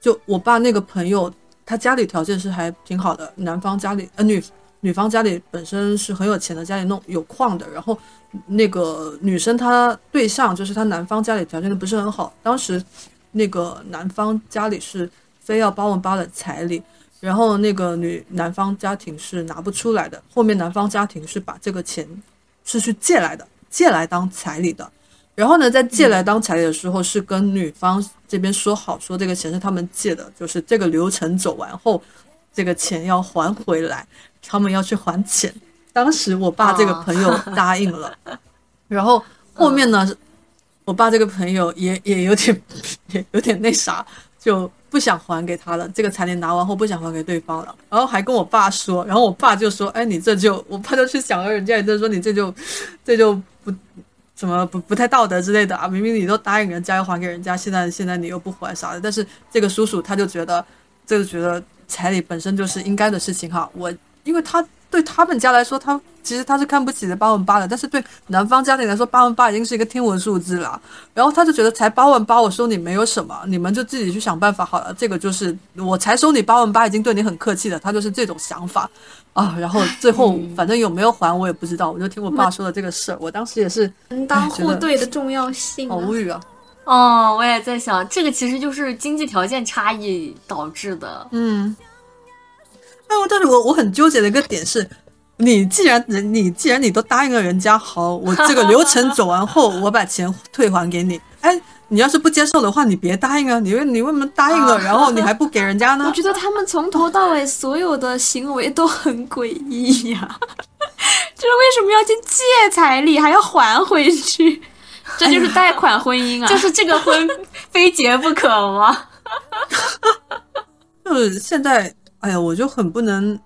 就我爸那个朋友，他家里条件是还挺好的，男方家里呃女女方家里本身是很有钱的，家里弄有矿的，然后那个女生她对象就是她男方家里条件都不是很好，当时那个男方家里是非要八万八的彩礼，然后那个女男方家庭是拿不出来的，后面男方家庭是把这个钱是去借来的，借来当彩礼的。然后呢，在借来当彩礼的时候，是跟女方这边说好，说这个钱是他们借的，就是这个流程走完后，这个钱要还回来，他们要去还钱。当时我爸这个朋友答应了，然后后面呢，我爸这个朋友也也有点也有点那啥，就不想还给他了。这个彩礼拿完后不想还给对方了，然后还跟我爸说，然后我爸就说：“哎，你这就……我爸就去想了人家，也就说你这就这就不什么不不太道德之类的啊！明明你都答应人家要还给人家，现在现在你又不还啥的。但是这个叔叔他就觉得，这个觉得彩礼本身就是应该的事情哈。我因为他对他们家来说，他其实他是看不起的八万八的，但是对男方家庭来说，八万八已经是一个天文数字了。然后他就觉得才八万八，我收你没有什么，你们就自己去想办法好了。这个就是我才收你八万八，已经对你很客气了。他就是这种想法啊。然后最后反正有没有还我也不知道，我就听我爸说的这个事儿。我当时也是门当户对的重要性、啊。好无语啊。哦，我也在想，这个其实就是经济条件差异导致的。嗯，哎呦，但是我我很纠结的一个点是，你既然人你既然你都答应了人家，好，我这个流程走完后，我把钱退还给你。哎，你要是不接受的话，你别答应啊！你为你为什么答应了，然后你还不给人家呢我？觉得他们从头到尾所有的行为都很诡异呀、就是为什么要去借彩礼，还要还回去？这就是贷款婚姻啊！就是这个婚 非结不可吗？就是现在，哎呀，我就很不能，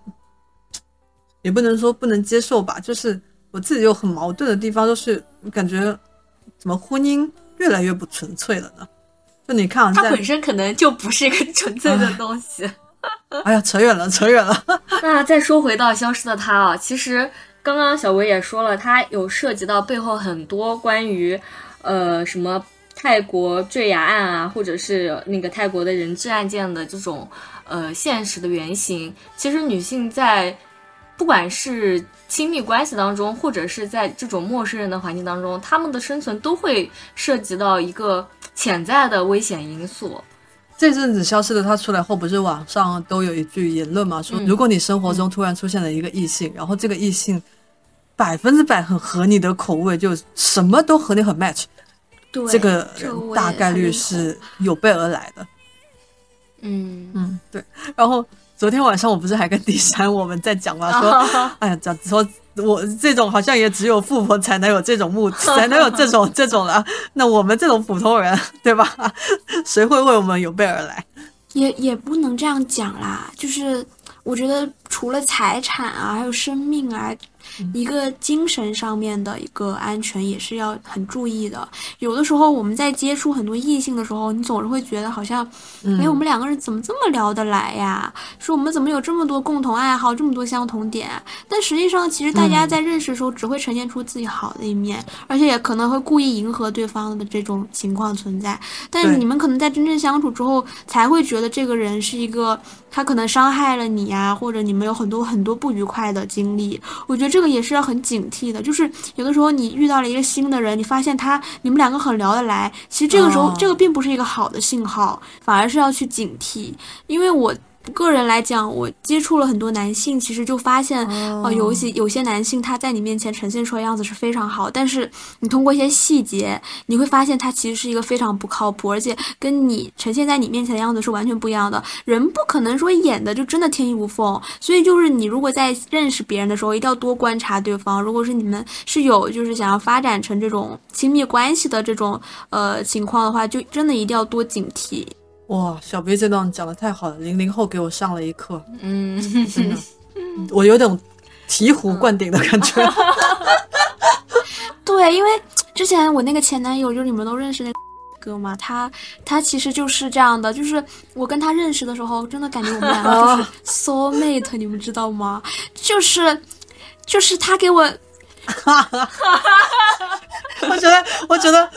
也不能说不能接受吧，就是我自己有很矛盾的地方，就是感觉怎么婚姻越来越不纯粹了呢？就你看它本身可能就不是一个纯粹的东西。哎呀，扯远了，扯远了。那再说回到消失的她啊，其实刚刚小维也说了，他有涉及到背后很多关于，呃，什么泰国坠崖案啊，或者是那个泰国的人质案件的这种呃现实的原型。其实女性在不管是亲密关系当中，或者是在这种陌生人的环境当中，她们的生存都会涉及到一个潜在的危险因素。这阵子消失的他出来后，不是网上都有一句言论嘛，说嗯如果你生活中突然出现了一个异性，然后这个异性百分之百很合你的口味，就什么都和你很 match，对，这个大概率是有备而来的。嗯嗯，对。然后昨天晚上我不是还跟第三我们在讲嘛，说哎呀，讲说我这种好像也只有富婆才能有这种目，才能有这种这种了。那我们这种普通人，对吧？谁会为我们有备而来？也也不能这样讲啦，就是我觉得除了财产啊，还有生命啊，一个精神上面的一个安全也是要很注意的。有的时候我们在接触很多异性的时候，你总是会觉得好像，哎，我们两个人怎么这么聊得来呀？说我们怎么有这么多共同爱好，这么多相同点？但实际上，其实大家在认识的时候，只会呈现出自己好的一面，而且也可能会故意迎合对方的这种情况存在。但是你们可能在真正相处之后，才会觉得这个人是一个他可能伤害了你呀、或者你们有很多很多不愉快的经历。我觉得这个也是要很警惕的，就是有的时候你遇到了一个新的人，你发现他你们两个很聊得来，其实这个时候、哦这个并不是一个好的信号，反而是要去警惕，因为我。个人来讲，我接触了很多男性，其实就发现，呃，有些有些男性他在你面前呈现出来的样子是非常好，但是你通过一些细节，你会发现他其实是一个非常不靠谱，而且跟你呈现在你面前的样子是完全不一样的。人不可能说演的就真的天衣无缝，所以就是你如果在认识别人的时候，一定要多观察对方。如果是你们是有就是想要发展成这种亲密关系的这种呃情况的话，就真的一定要多警惕。哇，小 B 这段讲的太好了，零零后给我上了一课，嗯，真的，我有种醍醐灌顶的感觉。对，因为之前我那个前男友，就是你们都认识那个哥嘛，他他其实就是这样的，就是我跟他认识的时候，真的感觉我们两个就是 soul mate，你们知道吗？就是就是他给我 我觉得，我觉得，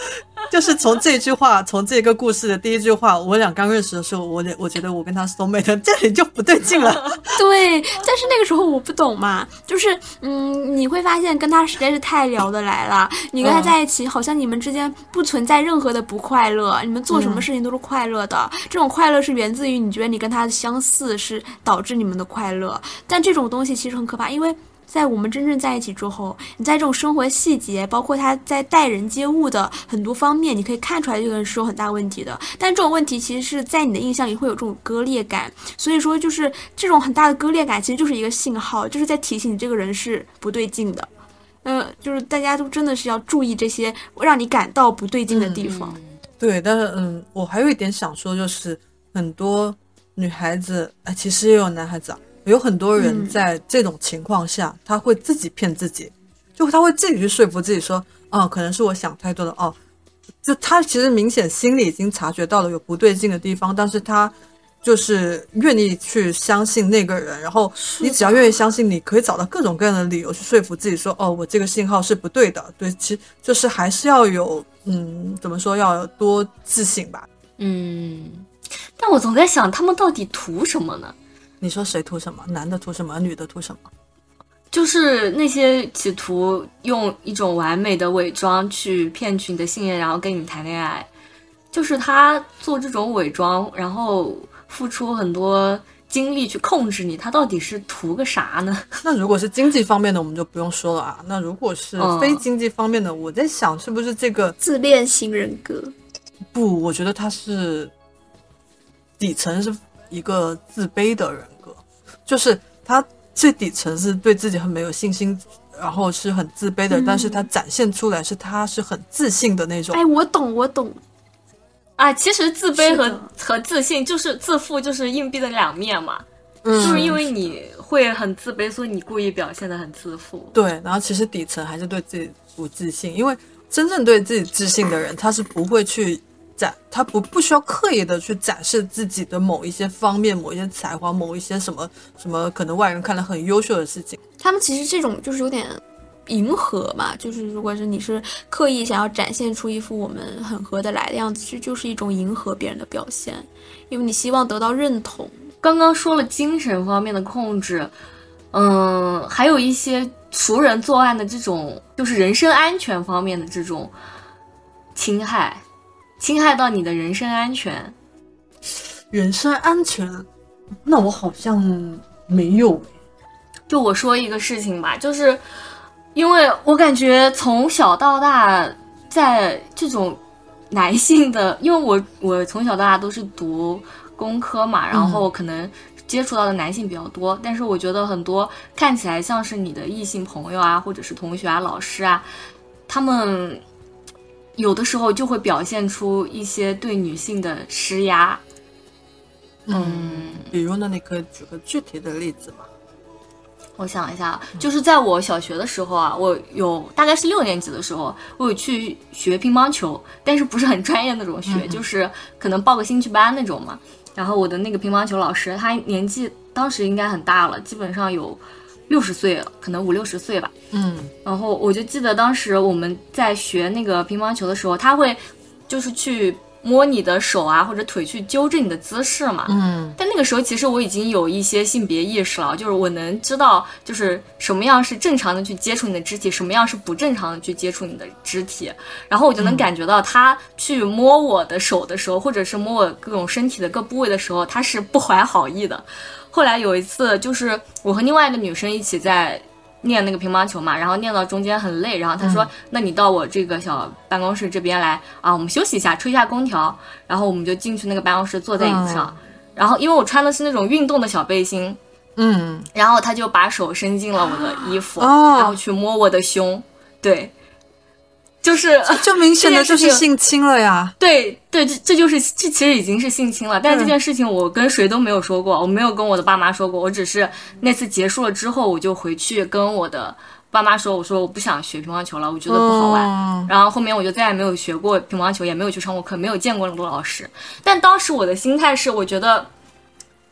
就是从这句话，从这个故事的第一句话，我俩刚认识的时候，我我觉得我跟他 soul mate，这里就不对劲了。对，但是那个时候我不懂嘛，就是嗯，你会发现跟他实在是太聊得来了，你跟他在一起，好像你们之间不存在任何的不快乐，你们做什么事情都是快乐的，这种快乐是源自于你觉得你跟他的相似是导致你们的快乐，但这种东西其实很可怕，因为。在我们真正在一起之后，你在这种生活细节，包括他在待人接物的很多方面，你可以看出来这个人是有很大问题的。但这种问题其实是在你的印象里会有这种割裂感，所以说就是这种很大的割裂感，其实就是一个信号，就是在提醒你这个人是不对劲的。嗯，就是大家都真的是要注意这些让你感到不对劲的地方。对，但是嗯，我还有一点想说，就是很多女孩子，哎，其实也有男孩子啊，有很多人嗯在这种情况下，他会自己骗自己，就他会自己去说服自己说，哦，可能是我想太多了，哦，就他其实明显心里已经察觉到了有不对劲的地方，但是他就是愿意去相信那个人，然后你只要愿意相信，你可以找到各种各样的理由去说服自己说，哦，我这个信号是不对的，对，其实就是还是要有，嗯，怎么说，要有多自信吧。嗯，但我总在想，他们到底图什么呢？你说谁图什么？男的图什么？女的图什么？就是那些企图用一种完美的伪装去骗取你的信任，然后跟你谈恋爱，就是他做这种伪装，然后付出很多精力去控制你，他到底是图个啥呢？那如果是经济方面的，我们就不用说了啊。那如果是嗯非经济方面的，我在想是不是这个自恋型人格，不？我觉得他是底层是一个自卑的人格，就是他最底层是对自己很没有信心，然后是很自卑的，但是他展现出来是他是很自信的那种。哎，我懂，我懂，啊，其实自卑和和自信就是自负，就是硬币的两面嘛。嗯就是因为你会很自卑，所以你故意表现的很自负。对，然后其实底层还是对自己不自信，因为真正对自己自信的人，他是不会去展，他不不需要刻意的去展示自己的某一些方面、某一些才华、某一些什么什么可能外人看来很优秀的事情。他们其实这种就是有点迎合嘛，就是如果是你是刻意想要展现出一副我们很合得来的样子，其实就是一种迎合别人的表现，因为你希望得到认同。刚刚说了精神方面的控制，嗯，还有一些熟人作案的这种，就是人身安全方面的这种侵害，侵害到你的人身安全。人身安全，那我好像没有。就我说一个事情吧，就是因为我感觉从小到大，在这种男性的，因为我我从小到大都是读工科嘛，然后可能接触到的男性比较多，但是我觉得很多看起来像是你的异性朋友啊，或者是同学啊、老师啊，他们有的时候就会表现出一些对女性的施压。嗯，比如呢，你可以举个具体的例子吗？我想一下，就是在我小学的时候啊，我有大概是六年级的时候，我有去学乒乓球，但是不是很专业那种学，就是可能报个兴趣班那种嘛。然后我的那个乒乓球老师，他年纪当时应该很大了，基本上有六十岁了，可能五六十岁吧。嗯，然后我就记得当时我们在学那个乒乓球的时候，他会就是去。摸你的手啊，或者腿去纠正你的姿势嘛。嗯，但那个时候其实我已经有一些性别意识了，就是我能知道，就是什么样是正常的去接触你的肢体，什么样是不正常的去接触你的肢体。然后我就能感觉到他去摸我的手的时候，或者是摸我各种身体的各部位的时候，他是不怀好意的。后来有一次，就是我和另外一个女生一起在。练那个乒乓球嘛，然后练到中间很累，然后她说：“那你到我这个小办公室这边来啊，我们休息一下，吹一下空调。”然后我们就进去那个办公室，坐在椅子上。然后因为我穿的是那种运动的小背心，嗯，然后她就把手伸进了我的衣服，然后去摸我的胸，对。就是就明显的就是性侵了呀！对对，这这就是这其实已经是性侵了。但是这件事情我跟谁都没有说过，我没有跟我的爸妈说过。我只是那次结束了之后，我就回去跟我的爸妈说，我说我不想学乒乓球了，我觉得不好玩。然后后面我就再也没有学过乒乓球，也没有去上过课，没有见过那么多老师。但当时我的心态是，我觉得，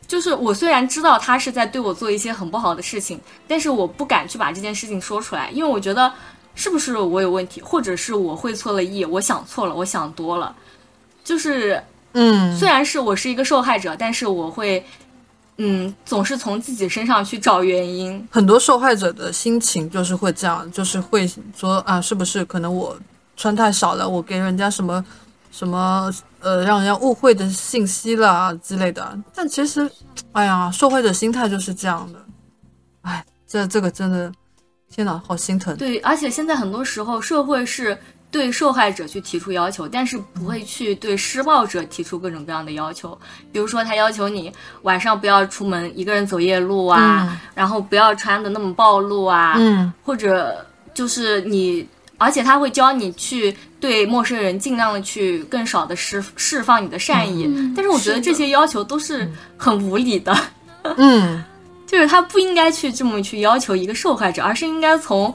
就是我虽然知道他是在对我做一些很不好的事情，但是我不敢去把这件事情说出来，因为我觉得。是不是我有问题，或者是我会错了意？我想错了，我想多了。就是，嗯，虽然是我是一个受害者，但是我会，嗯，总是从自己身上去找原因。很多受害者的心情就是会这样，就是会说啊，是不是可能我穿太少了，我给人家什么什么呃，让人家误会的信息了之类的。但其实，哎呀，受害者心态就是这样的。哎，这这个真的。天哪，好心疼！对，而且现在很多时候，社会是对受害者去提出要求，但是不会去对施暴者提出各种各样的要求。比如说，他要求你晚上不要出门一个人走夜路啊，然后不要穿的那么暴露啊，嗯，或者就是你，而且他会教你去对陌生人尽量的去更少的释释放你的善意。但是我觉得这些要求都是很无理的。嗯。就是他不应该去这么去要求一个受害者，而是应该从，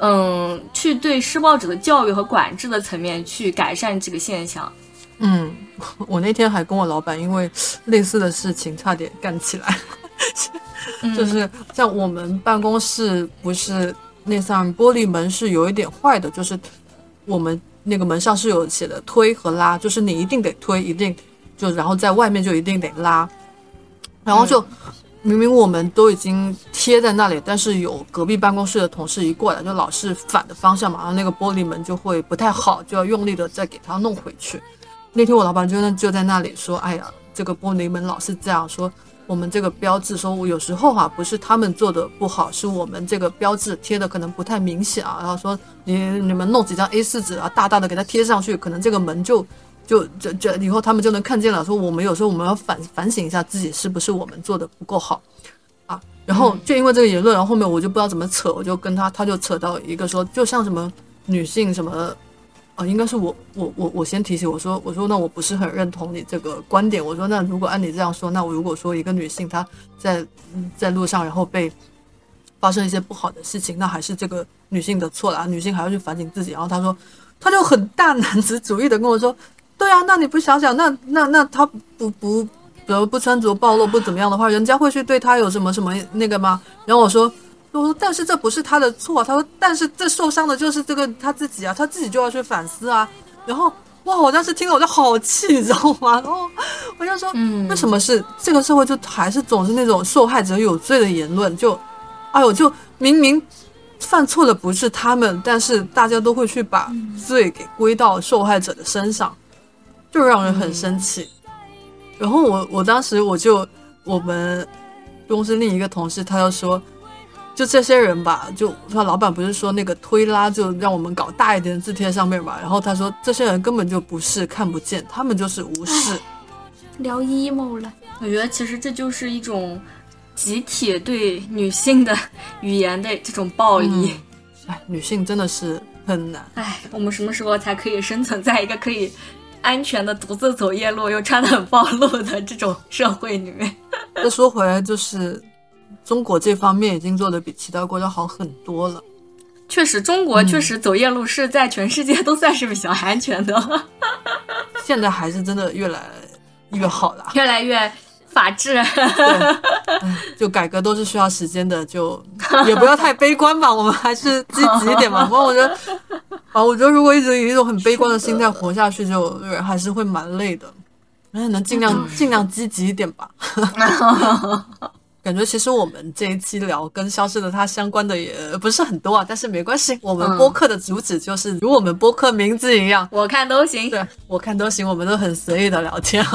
嗯，去对施暴者的教育和管制的层面去改善这个现象。嗯，我那天还跟我老板因为类似的事情差点干起来，就是像我们办公室不是那扇玻璃门是有一点坏的，就是我们那个门上是有写的推和拉，就是你一定得推，一定就然后在外面就一定得拉，然后就。明明我们都已经贴在那里，但是有隔壁办公室的同事一过来，就老是反的方向嘛，然后那个玻璃门就会不太好，就要用力的再给它弄回去。那天我老板就就在那里说：“哎呀，这个玻璃门老是这样说，我们这个标志说，我有时候哈不是他们做的不好，是我们这个标志贴的可能不太明显啊。然后说你你们弄几张 A 四纸啊，大大的给它贴上去，可能这个门就。”就就就以后他们就能看见了。说我们有时候我们要反反省一下自己是不是我们做的不够好，啊，然后就因为这个言论，然后后面我就不知道怎么扯，我就跟他，他就扯到一个说，就像什么女性什么，啊，应该是我我我我先提醒我说，我说那我不是很认同你这个观点。我说那如果按你这样说，那我如果说一个女性她在在路上然后被发生一些不好的事情，那还是这个女性的错了，女性还要去反省自己。然后他说，他就很大男子主义的跟我说。对啊，那你不想想，那那那他不不，比如不穿着暴露不怎么样的话，人家会去对他有什么什么那个吗？然后我说，我说，但是这不是他的错。他说，但是这受伤的就是这个他自己啊，他自己就要去反思啊。然后哇，我当时听了我就好气，你知道吗？然后我就说，为什么是这个社会就还是总是那种受害者有罪的言论？就，哎呦，就明明犯错的不是他们，但是大家都会去把罪给归到受害者的身上，就让人很生气。然后我我当时我就我们公司另一个同事他就说，就这些人吧，就他老板不是说那个推拉就让我们搞大一点的字贴上面嘛，然后他说这些人根本就不是看不见，他们就是无视。聊 emo 了。我觉得其实这就是一种集体对女性的语言的这种暴力。哎，女性真的是很难。哎、我们什么时候才可以生存在一个可以安全的独自走夜路又穿的很暴露的这种社会里面？再说回来，就是中国这方面已经做的比其他国家好很多了。确实，中国确实走夜路是在全世界都算是比较安全的，现在还是真的越来越好了。越来越法治。就改革都是需要时间的，就也不要太悲观吧，我们还是积极一点吧。不然我觉得，啊，我觉得如果一直以一种很悲观的心态活下去，就人还是会蛮累的。那，能尽量尽量积极一点吧。感觉其实我们这一期聊跟消失的她相关的也不是很多啊，但是没关系，我们嗯播客的主旨就是如我们播客名字一样，我看都行。对我看都行，我们都很随意的聊天。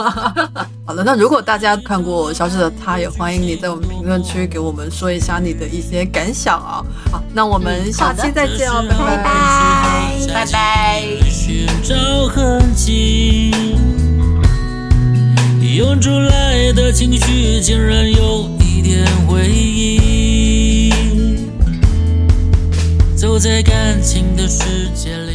好了，那如果大家看过《消失的她》，也欢迎你在我们评论区给我们说一下你的一些感想啊。好，那我们下期再见哦，拜拜。拜。拜。拜。寻找痕迹，涌出来的情绪竟然有一点回忆。走在感情的世界里